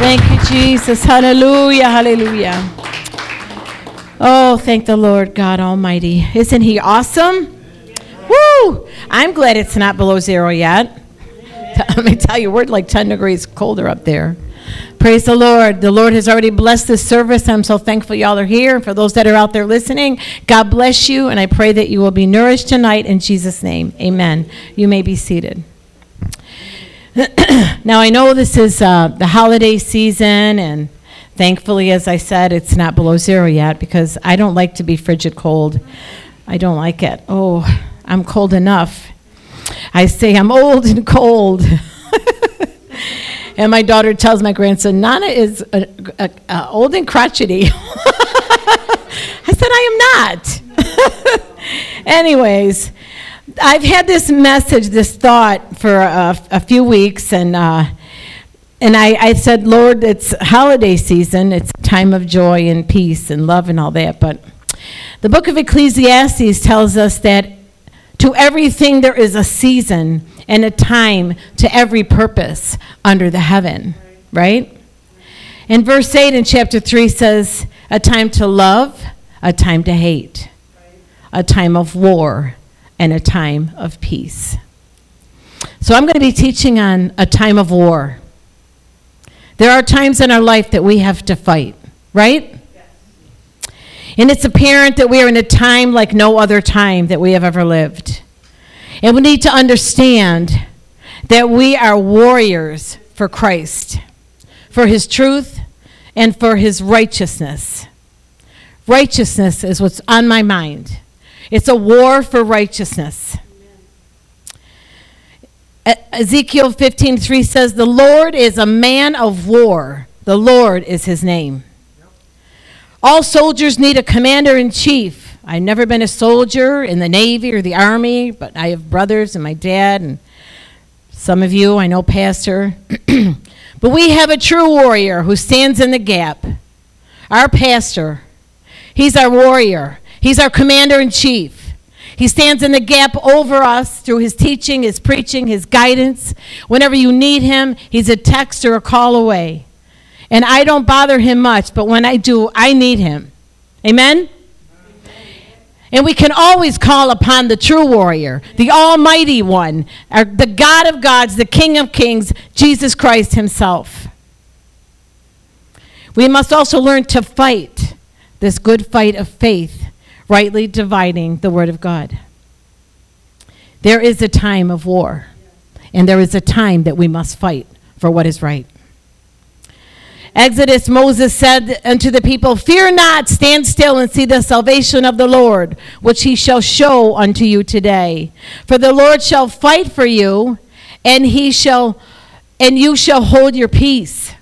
Thank you, Jesus. Hallelujah. Hallelujah. Oh, thank the Lord God Almighty. Isn't He awesome? Woo! I'm glad it's not below zero yet. Let me tell you, we're like 10 degrees colder up there. Praise the Lord. The Lord has already blessed this service. I'm so thankful y'all are here. For those that are out there listening, God bless you, and I pray that you will be nourished tonight in Jesus' name. Amen. You may be seated. now, I know this is uh, the holiday season, and thankfully, as I said, it's not below zero yet because I don't like to be frigid cold. I don't like it. Oh, I'm cold enough. I say I'm old and cold. and my daughter tells my grandson, Nana is uh, uh, uh, old and crotchety. I said, I am not. Anyways, I've had this message, this thought for a, a few weeks, and uh, and I, I said, Lord, it's holiday season. It's time of joy and peace and love and all that. But the book of Ecclesiastes tells us that to everything there is a season and a time to every purpose under the heaven, right? And verse 8 in chapter 3 says, a time to love, a time to hate, a time of war, and a time of peace. So I'm going to be teaching on a time of war. There are times in our life that we have to fight, right? And it's apparent that we are in a time like no other time that we have ever lived. And we need to understand that we are warriors for Christ, for his truth, and for his righteousness. Righteousness is what's on my mind. It's a war for righteousness. Ezekiel 15:3 says the Lord is a man of war. The Lord is his name. All soldiers need a commander in chief. I've never been a soldier in the Navy or the Army, but I have brothers and my dad and some of you, I know Pastor. but we have a true warrior who stands in the gap. Our pastor. He's our warrior. He's our commander in chief. He stands in the gap over us through his teaching, his preaching, his guidance. Whenever you need him, he's a text or a call away. And I don't bother him much, but when I do, I need him. Amen? And we can always call upon the true warrior, the Almighty One, the God of gods, the King of kings, Jesus Christ Himself. We must also learn to fight this good fight of faith, rightly dividing the Word of God. There is a time of war, and there is a time that we must fight for what is right. Exodus, Moses said unto the people, Fear not, stand still and see the salvation of the Lord, which he shall show unto you today. For the Lord shall fight for you, and he shall and you shall hold your peace.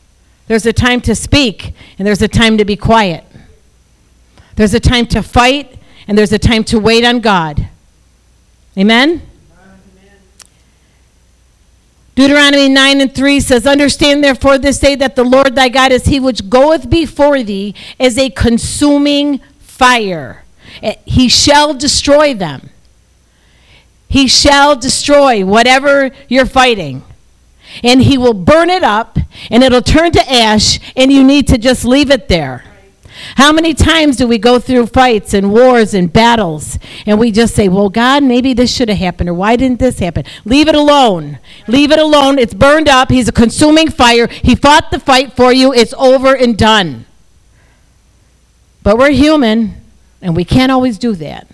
There's a time to speak, and there's a time to be quiet. There's a time to fight, and there's a time to wait on God. Amen? Deuteronomy 9 and 3 says, Understand therefore this day that the Lord thy God is he which goeth before thee as a consuming fire. Eh, He shall destroy them. He shall destroy whatever you're fighting. And he will burn it up, and it'll turn to ash, and you need to just leave it there. How many times do we go through fights and wars and battles and we just say, well, God, maybe this should have happened or why didn't this happen? Leave it alone. Leave it alone. It's burned up. He's a consuming fire. He fought the fight for you. It's over and done. But we're human and we can't always do that.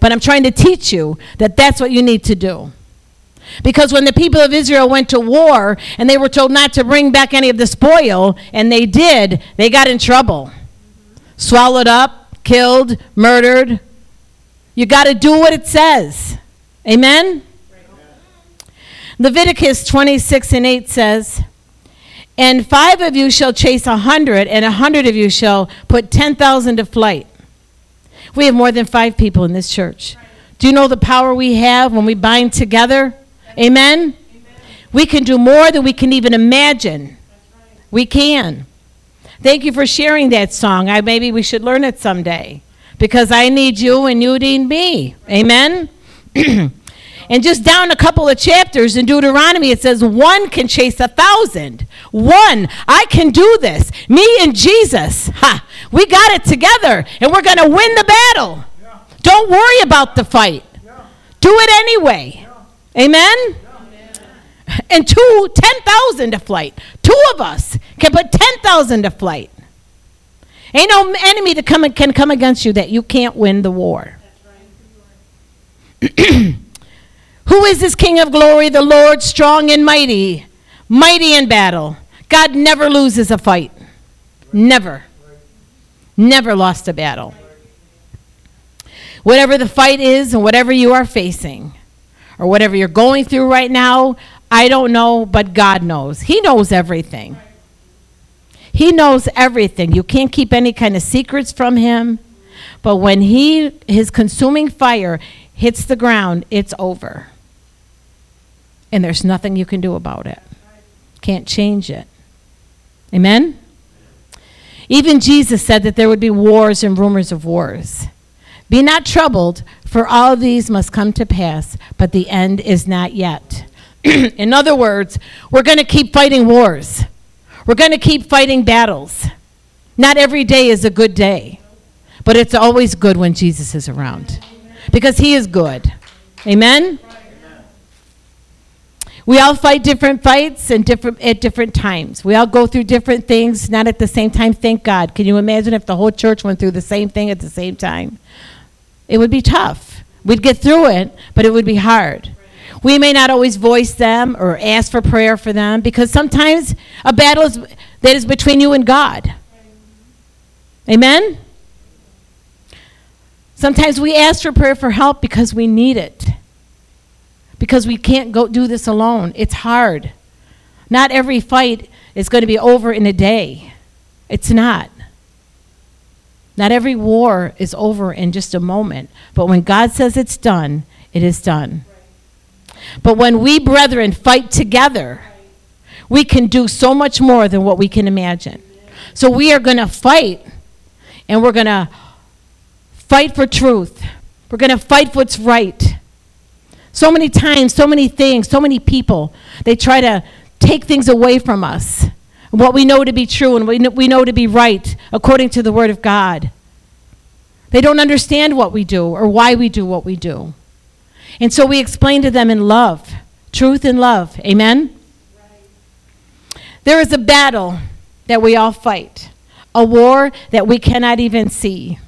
But I'm trying to teach you that that's what you need to do. Because when the people of Israel went to war and they were told not to bring back any of the spoil, and they did, they got in trouble swallowed up, killed, murdered. You got to do what it says. Amen? Leviticus 26 and 8 says, And five of you shall chase a hundred, and a hundred of you shall put 10,000 to flight. We have more than five people in this church. Do you know the power we have when we bind together? Amen? We can do more than we can even imagine. We can. Thank you for sharing that song. I maybe we should learn it someday because I need you and you need me. Amen. And just down a couple of chapters in Deuteronomy, it says, One can chase a thousand. One. I can do this. Me and Jesus. Ha. We got it together, and we're going to win the battle. Yeah. Don't worry about the fight. Yeah. Do it anyway. Yeah. Amen? And two, 10,000 to flight. Two of us can put 10,000 to flight. Ain't no enemy that come, can come against you that you can't win the war. Who is this King of glory? The Lord strong and mighty, mighty in battle. God never loses a fight. Never. Never lost a battle. Whatever the fight is and whatever you are facing, or whatever you're going through right now, I don't know, but God knows. He knows everything. He knows everything. You can't keep any kind of secrets from him. But when he his consuming fire hits the ground, it's over. And there's nothing you can do about it. Can't change it. Amen? Even Jesus said that there would be wars and rumors of wars. Be not troubled, for all these must come to pass, but the end is not yet. In other words, we're going to keep fighting wars. We're going to keep fighting battles. Not every day is a good day, but it's always good when Jesus is around because he is good. Amen? We all fight different fights and different at different times. We all go through different things, not at the same time. Thank God. Can you imagine if the whole church went through the same thing at the same time? It would be tough. We'd get through it, but it would be hard. We may not always voice them or ask for prayer for them because sometimes a battle is, that is between you and God. Amen? Sometimes we ask for prayer for help because we need it. Because we can't go do this alone. It's hard. Not every fight is going to be over in a day. It's not. Not every war is over in just a moment. But when God says it's done, it is done. But when we, brethren, fight together, we can do so much more than what we can imagine. So we are going to fight, and we're going to fight for truth. We're going to fight for what's right. So many times, so many things, so many people, they try to take things away from us. What we know to be true and know, we know to be right according to the Word of God. They don't understand what we do or why we do what we do. And so we explain to them in love, truth and love. Amen? There is a battle that we all fight, a war that we cannot even see.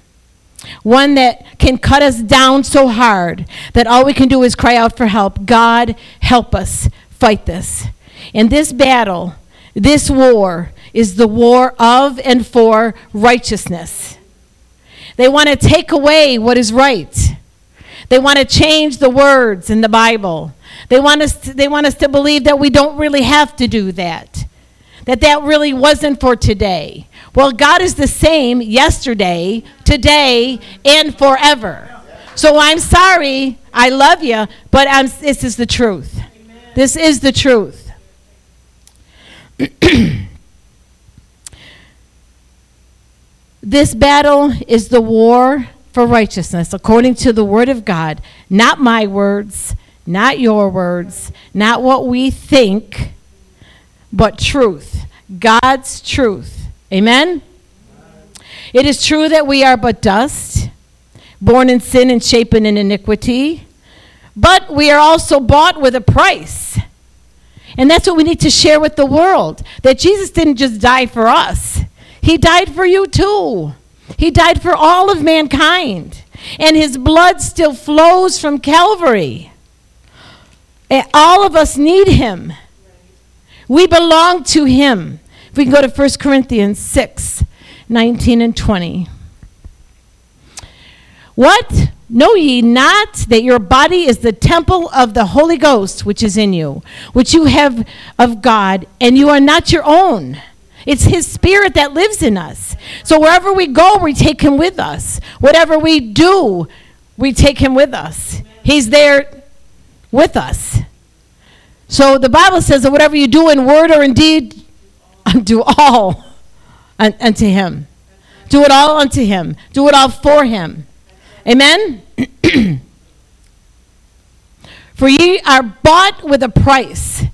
One that can cut us down so hard that all we can do is cry out for help. God, help us fight this. And this battle, this war, is the war of and for righteousness. They want to take away what is right. They want to change the words in the Bible. They want us to, they want us to believe that we don't really have to do that. That that really wasn't for today. Well, God is the same yesterday, today, and forever. So I'm sorry. I love you, but I'm, this is the truth. This is the truth. this battle is the war for righteousness according to the word of God, not my words, not your words, not what we think, but truth. God's truth. Amen? It is true that we are but dust, born in sin and shapen in iniquity, but we are also bought with a price. And that's what we need to share with the world that Jesus didn't just die for us, He died for you too. He died for all of mankind, and his blood still flows from Calvary. And all of us need him. We belong to him. If we can go to 1 Corinthians 6 19 and 20. What? Know ye not that your body is the temple of the Holy Ghost which is in you, which you have of God, and you are not your own? It's His Spirit that lives in us. So wherever we go, we take Him with us. Whatever we do, we take Him with us. He's there with us. So the Bible says that whatever you do in word or in deed, do all unto Him. Do it all unto Him. Do it all for Him. Amen? For ye are bought with a price.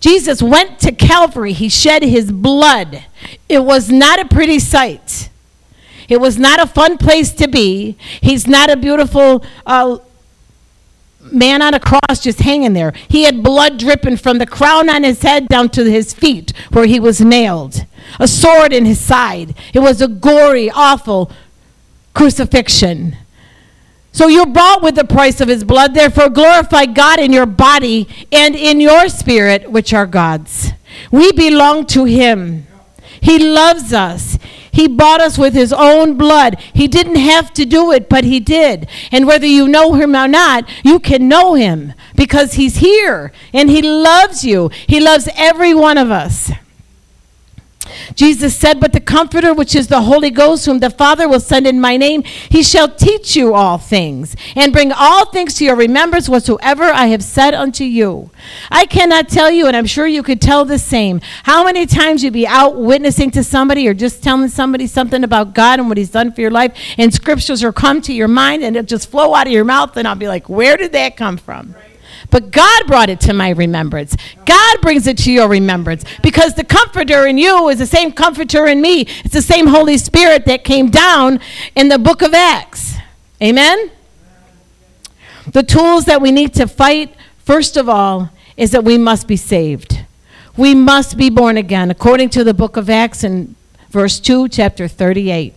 Jesus went to Calvary. He shed his blood. It was not a pretty sight. It was not a fun place to be. He's not a beautiful uh, man on a cross just hanging there. He had blood dripping from the crown on his head down to his feet where he was nailed, a sword in his side. It was a gory, awful crucifixion. So you're bought with the price of his blood. Therefore, glorify God in your body and in your spirit, which are God's. We belong to him. He loves us. He bought us with his own blood. He didn't have to do it, but he did. And whether you know him or not, you can know him because he's here and he loves you. He loves every one of us. Jesus said, But the Comforter, which is the Holy Ghost, whom the Father will send in my name, he shall teach you all things, and bring all things to your remembrance whatsoever I have said unto you. I cannot tell you, and I'm sure you could tell the same, how many times you'd be out witnessing to somebody or just telling somebody something about God and what he's done for your life, and scriptures will come to your mind and it'll just flow out of your mouth, and I'll be like, Where did that come from? Right. But God brought it to my remembrance. God brings it to your remembrance because the comforter in you is the same comforter in me. It's the same Holy Spirit that came down in the book of Acts. Amen? The tools that we need to fight, first of all, is that we must be saved. We must be born again, according to the book of Acts in verse 2, chapter 38.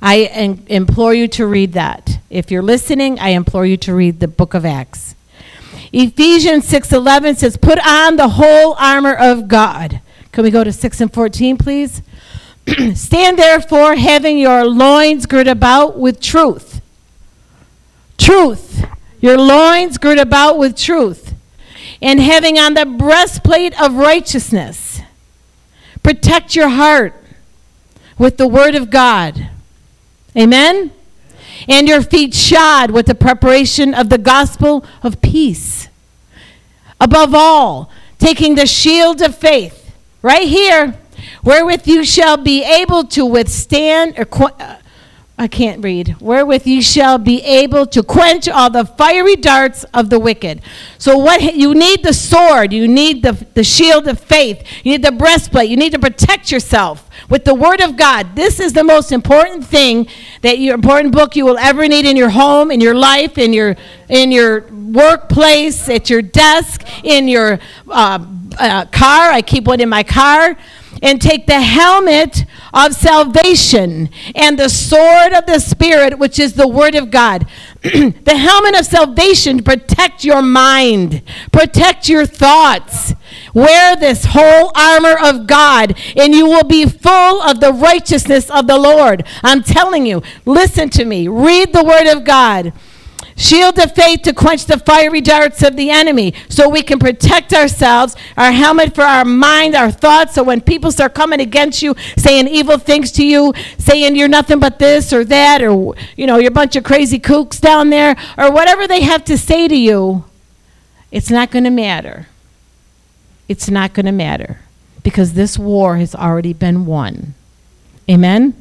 I implore you to read that. If you're listening, I implore you to read the book of Acts. Ephesians 6:11 says, "Put on the whole armor of God." Can we go to 6 and 14, please? Stand therefore, having your loins girt about with truth. Truth. Your loins girt about with truth. And having on the breastplate of righteousness. Protect your heart with the word of God. Amen? and your feet shod with the preparation of the gospel of peace. Above all, taking the shield of faith, right here, wherewith you shall be able to withstand or uh, I can't read. Wherewith you shall be able to quench all the fiery darts of the wicked. So what you need the sword, you need the, the shield of faith, you need the breastplate, you need to protect yourself with the word of God. This is the most important thing that your important book you will ever need in your home, in your life, in your in your workplace, at your desk, in your uh, uh, car. I keep one in my car and take the helmet of salvation and the sword of the Spirit, which is the Word of God. the helmet of salvation to protect your mind, protect your thoughts. Wear this whole armor of God, and you will be full of the righteousness of the Lord. I'm telling you, listen to me, read the Word of God. Shield of faith to quench the fiery darts of the enemy so we can protect ourselves, our helmet for our mind, our thoughts. So when people start coming against you, saying evil things to you, saying you're nothing but this or that, or, you know, you're a bunch of crazy kooks down there, or whatever they have to say to you, it's not going to matter. It's not going to matter because this war has already been won. Amen?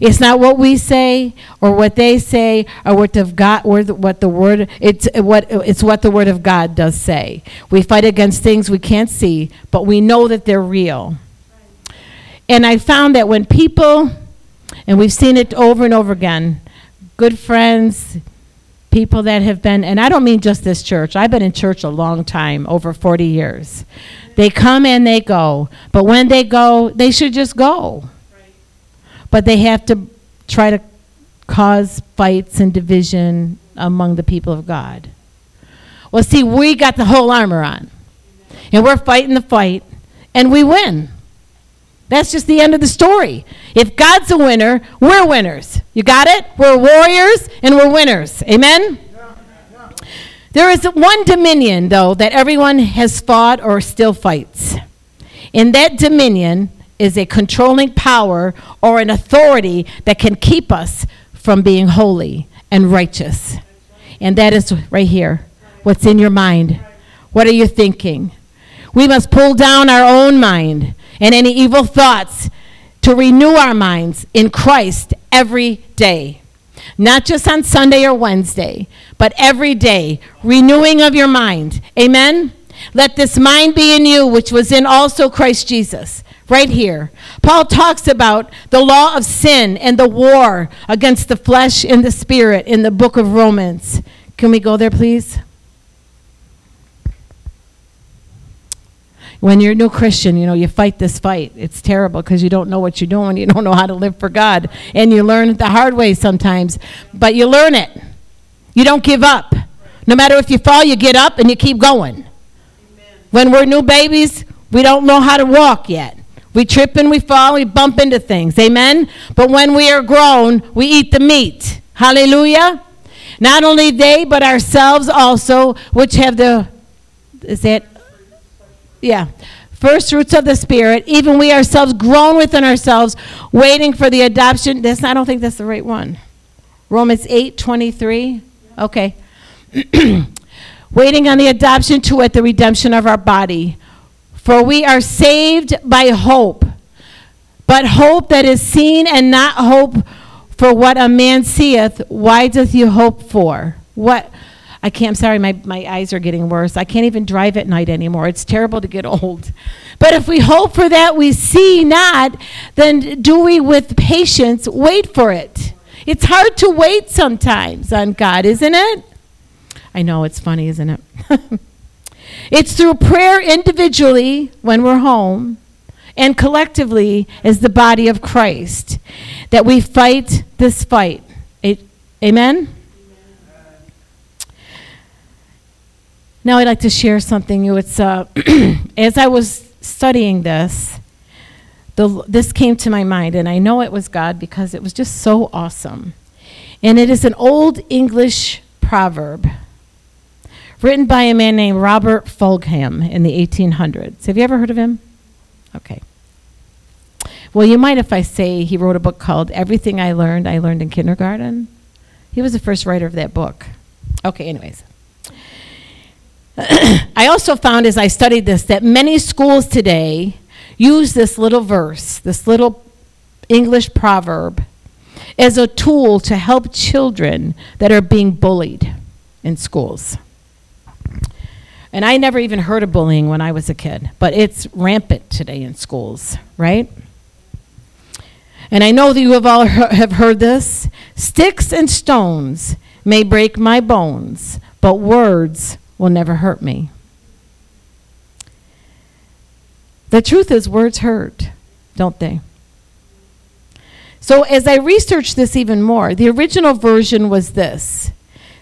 It's not what we say or what they say or what the God or what the word it's what it's what the word of God does say. We fight against things we can't see, but we know that they're real. And I found that when people and we've seen it over and over again, good friends, people that have been and I don't mean just this church. I've been in church a long time, over 40 years. They come and they go, but when they go, they should just go but they have to try to cause fights and division among the people of God. Well, see, we got the whole armor on, and we're fighting the fight, and we win. That's just the end of the story. If God's a winner, we're winners. You got it? We're warriors and we're winners. Amen? There is one dominion, though, that everyone has fought or still fights. And that dominion is a controlling power or an authority that can keep us from being holy and righteous. And that is right here. What's in your mind? What are you thinking? We must pull down our own mind and any evil thoughts to renew our minds in Christ every day. Not just on Sunday or Wednesday, but every day, renewing of your mind. Amen? Let this mind be in you, which was in also Christ Jesus. Right here. Paul talks about the law of sin and the war against the flesh and the spirit in the book of Romans. Can we go there, please? When you're a new Christian, you know, you fight this fight. It's terrible because you don't know what you're doing. You don't know how to live for God. And you learn it the hard way sometimes, but you learn it. You don't give up. No matter if you fall, you get up and you keep going. When we're new babies, we don't know how to walk yet. We trip and we fall, we bump into things. Amen? But when we are grown, we eat the meat. Hallelujah. Not only they, but ourselves also, which have the, is that, yeah, first fruits of the Spirit, even we ourselves grown within ourselves, waiting for the adoption. That's, I don't think that's the right one. Romans 8 23. Okay. waiting on the adoption to it, the redemption of our body. For we are saved by hope, but hope that is seen and not hope for what a man seeth. Why doth you hope for? What? I can't, I'm sorry, my, my eyes are getting worse. I can't even drive at night anymore. It's terrible to get old. But if we hope for that we see not, then do we with patience wait for it? It's hard to wait sometimes on God, isn't it? I know it's funny, isn't it? it's through prayer individually when we're home and collectively as the body of Christ that we fight this fight. amen? Now I'd like to share something. It's uh, as I was studying this, the, this came to my mind, and I know it was God because it was just so awesome. And it is an old English proverb written by a man named Robert Fulghum in the 1800s. Have you ever heard of him? Okay. Well, you might if I say he wrote a book called Everything I Learned, I Learned in Kindergarten? He was the first writer of that book. Okay, anyways. I also found as I studied this that many schools today use this little verse, this little English proverb, as a tool to help children that are being bullied in schools. And I never even heard of bullying when I was a kid, but it's rampant today in schools, right? And I know that you have all he- have heard this. Sticks and stones may break my bones, but words will never hurt me. The truth is, words hurt, don't they? So, as I researched this even more, the original version was this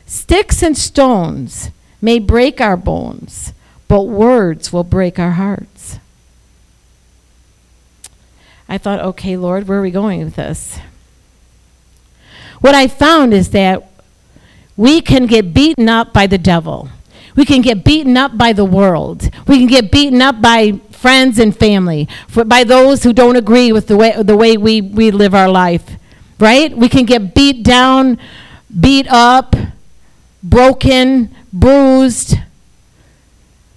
Sticks and stones may break our bones, but words will break our hearts. I thought, okay, Lord, where are we going with this? What I found is that we can get beaten up by the devil. We can get beaten up by the world. We can get beaten up by friends and family, for, by those who don't agree with the way, the way we, we live our life, right? We can get beat down, beat up, broken, bruised,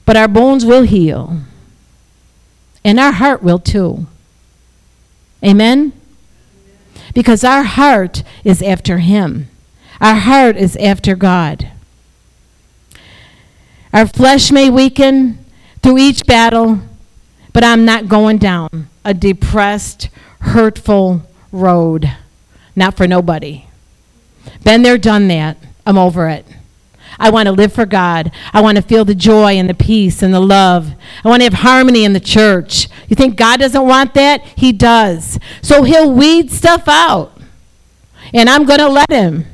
but our bones will heal. And our heart will too. Amen? Because our heart is after Him, our heart is after God. Our flesh may weaken through each battle, but I'm not going down a depressed, hurtful road. Not for nobody. Been there, done that. I'm over it. I want to live for God. I want to feel the joy and the peace and the love. I want to have harmony in the church. You think God doesn't want that? He does. So he'll weed stuff out. And I'm going to let him.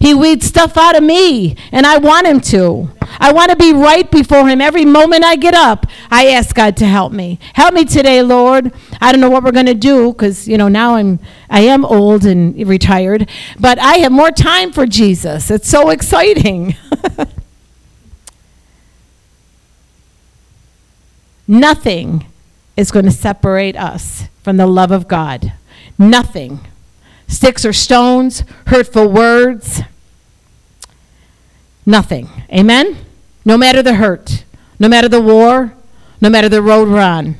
He weeds stuff out of me, and I want him to. I want to be right before him every moment I get up. I ask God to help me. Help me today, Lord. I don't know what we're going to do cuz you know now I'm I am old and retired, but I have more time for Jesus. It's so exciting. Nothing is going to separate us from the love of God. Nothing sticks or stones, hurtful words. Nothing. Amen? No matter the hurt, no matter the war, no matter the road on.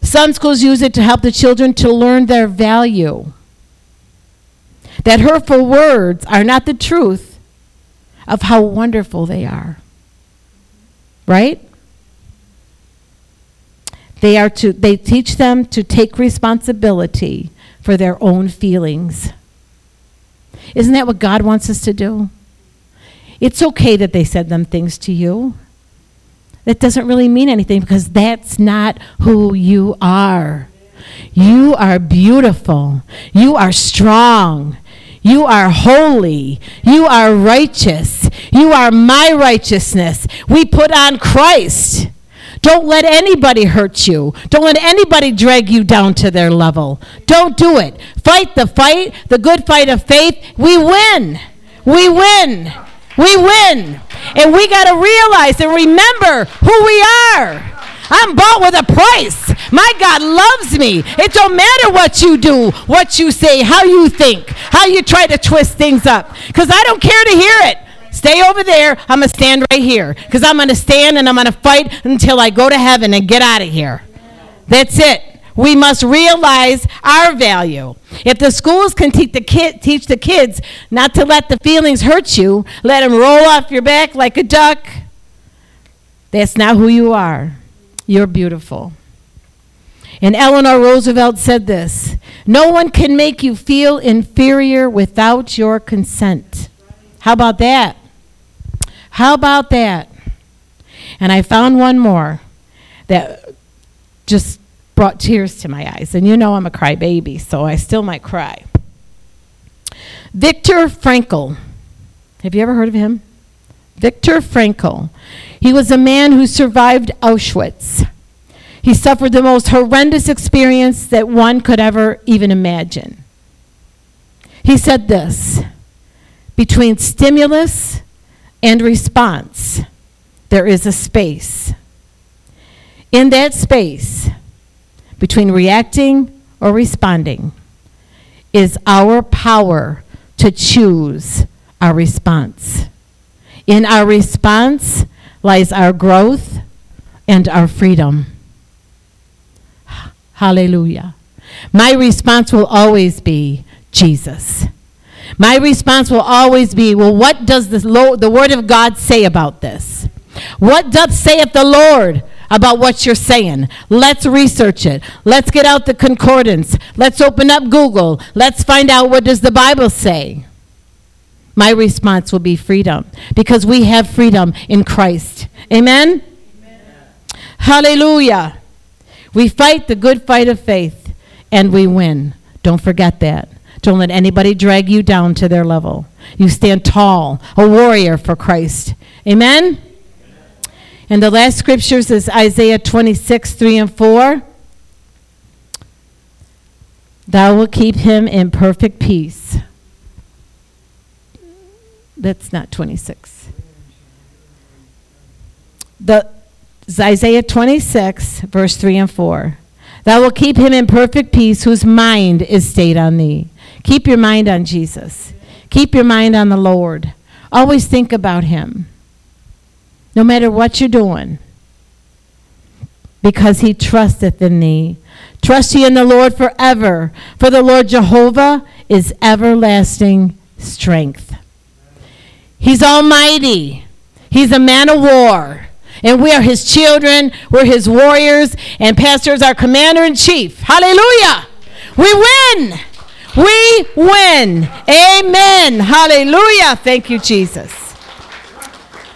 Some schools use it to help the children to learn their value. That hurtful words are not the truth, of how wonderful they are. Right? They are to they teach them to take responsibility for their own feelings. Isn't that what God wants us to do? It's okay that they said them things to you. That doesn't really mean anything because that's not who you are. You are beautiful. You are strong. You are holy. You are righteous. You are my righteousness. We put on Christ. Don't let anybody hurt you. Don't let anybody drag you down to their level. Don't do it. Fight the fight, the good fight of faith. We win. We win. We win. And we got to realize and remember who we are. I'm bought with a price. My God loves me. It don't matter what you do, what you say, how you think, how you try to twist things up. Because I don't care to hear it. Stay over there. I'm going to stand right here. Because I'm going to stand and I'm going to fight until I go to heaven and get out of here. That's it. We must realize our value. If the schools can the, kid, teach the kids not to let the feelings hurt you, let them roll off your back like a duck, that's not who you are. You're beautiful. And Eleanor Roosevelt said this No one can make you feel inferior without your consent. How about that? How about that? And I found one more that just brought tears to my eyes. And you know I'm a crybaby, so I still might cry. Viktor Frankl. Have you ever heard of him? Viktor Frankl. He was a man who survived Auschwitz. He suffered the most horrendous experience that one could ever even imagine. He said this between stimulus and response, there is a space. In that space, between reacting or responding, is our power to choose our response. In our response lies our growth and our freedom. Hallelujah. My response will always be Jesus. My response will always be, well, what does the, Lord, the Word of God say about this? What doth saith the Lord about what you're saying? Let's research it. Let's get out the concordance. Let's open up Google. Let's find out what does the Bible say. My response will be freedom because we have freedom in Christ. Amen? Amen. Hallelujah. We fight the good fight of faith and we win. Don't forget that. Don't let anybody drag you down to their level. You stand tall, a warrior for Christ. Amen? And the last scriptures is Isaiah 26, 3 and 4. Thou will keep him in perfect peace. That's not 26. The Isaiah 26, verse 3 and 4. Thou will keep him in perfect peace whose mind is stayed on thee. Keep your mind on Jesus. Keep your mind on the Lord. Always think about Him, no matter what you're doing, because He trusteth in thee. Trust ye in the Lord forever, for the Lord Jehovah is everlasting strength. He's almighty, He's a man of war. And we are his children, we're his warriors, and pastor is our commander in chief. Hallelujah! We win! We win. Amen. Hallelujah. Thank you, Jesus.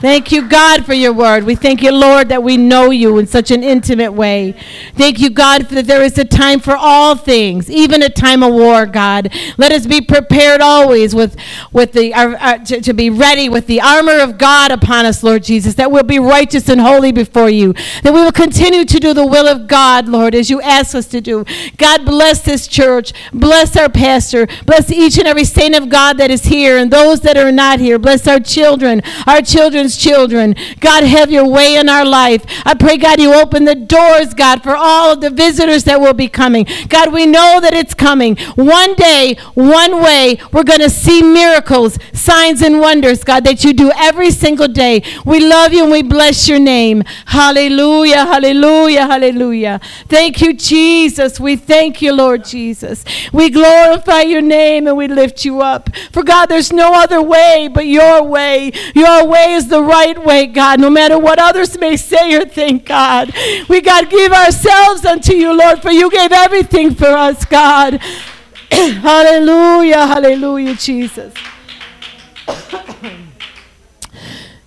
Thank you, God, for your word. We thank you, Lord, that we know you in such an intimate way. Thank you, God, that there is a time for all things, even a time of war, God. Let us be prepared always with, with the, uh, uh, to, to be ready with the armor of God upon us, Lord Jesus, that we'll be righteous and holy before you, that we will continue to do the will of God, Lord, as you ask us to do. God, bless this church. Bless our pastor. Bless each and every saint of God that is here and those that are not here. Bless our children, our children children. God, have your way in our life. I pray, God, you open the doors, God, for all of the visitors that will be coming. God, we know that it's coming. One day, one way, we're going to see miracles, signs, and wonders, God, that you do every single day. We love you and we bless your name. Hallelujah, hallelujah, hallelujah. Thank you, Jesus. We thank you, Lord Jesus. We glorify your name and we lift you up. For God, there's no other way but your way. Your way is the right way, God, no matter what others may say or think, God. We, God, give ourselves unto you, Lord, for you gave everything for us, God. hallelujah, hallelujah, Jesus.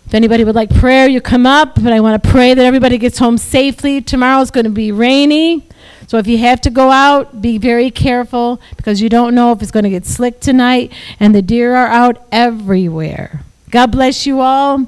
If anybody would like prayer, you come up, but I want to pray that everybody gets home safely. Tomorrow's going to be rainy. So if you have to go out, be very careful because you don't know if it's going to get slick tonight, and the deer are out everywhere. God bless you all.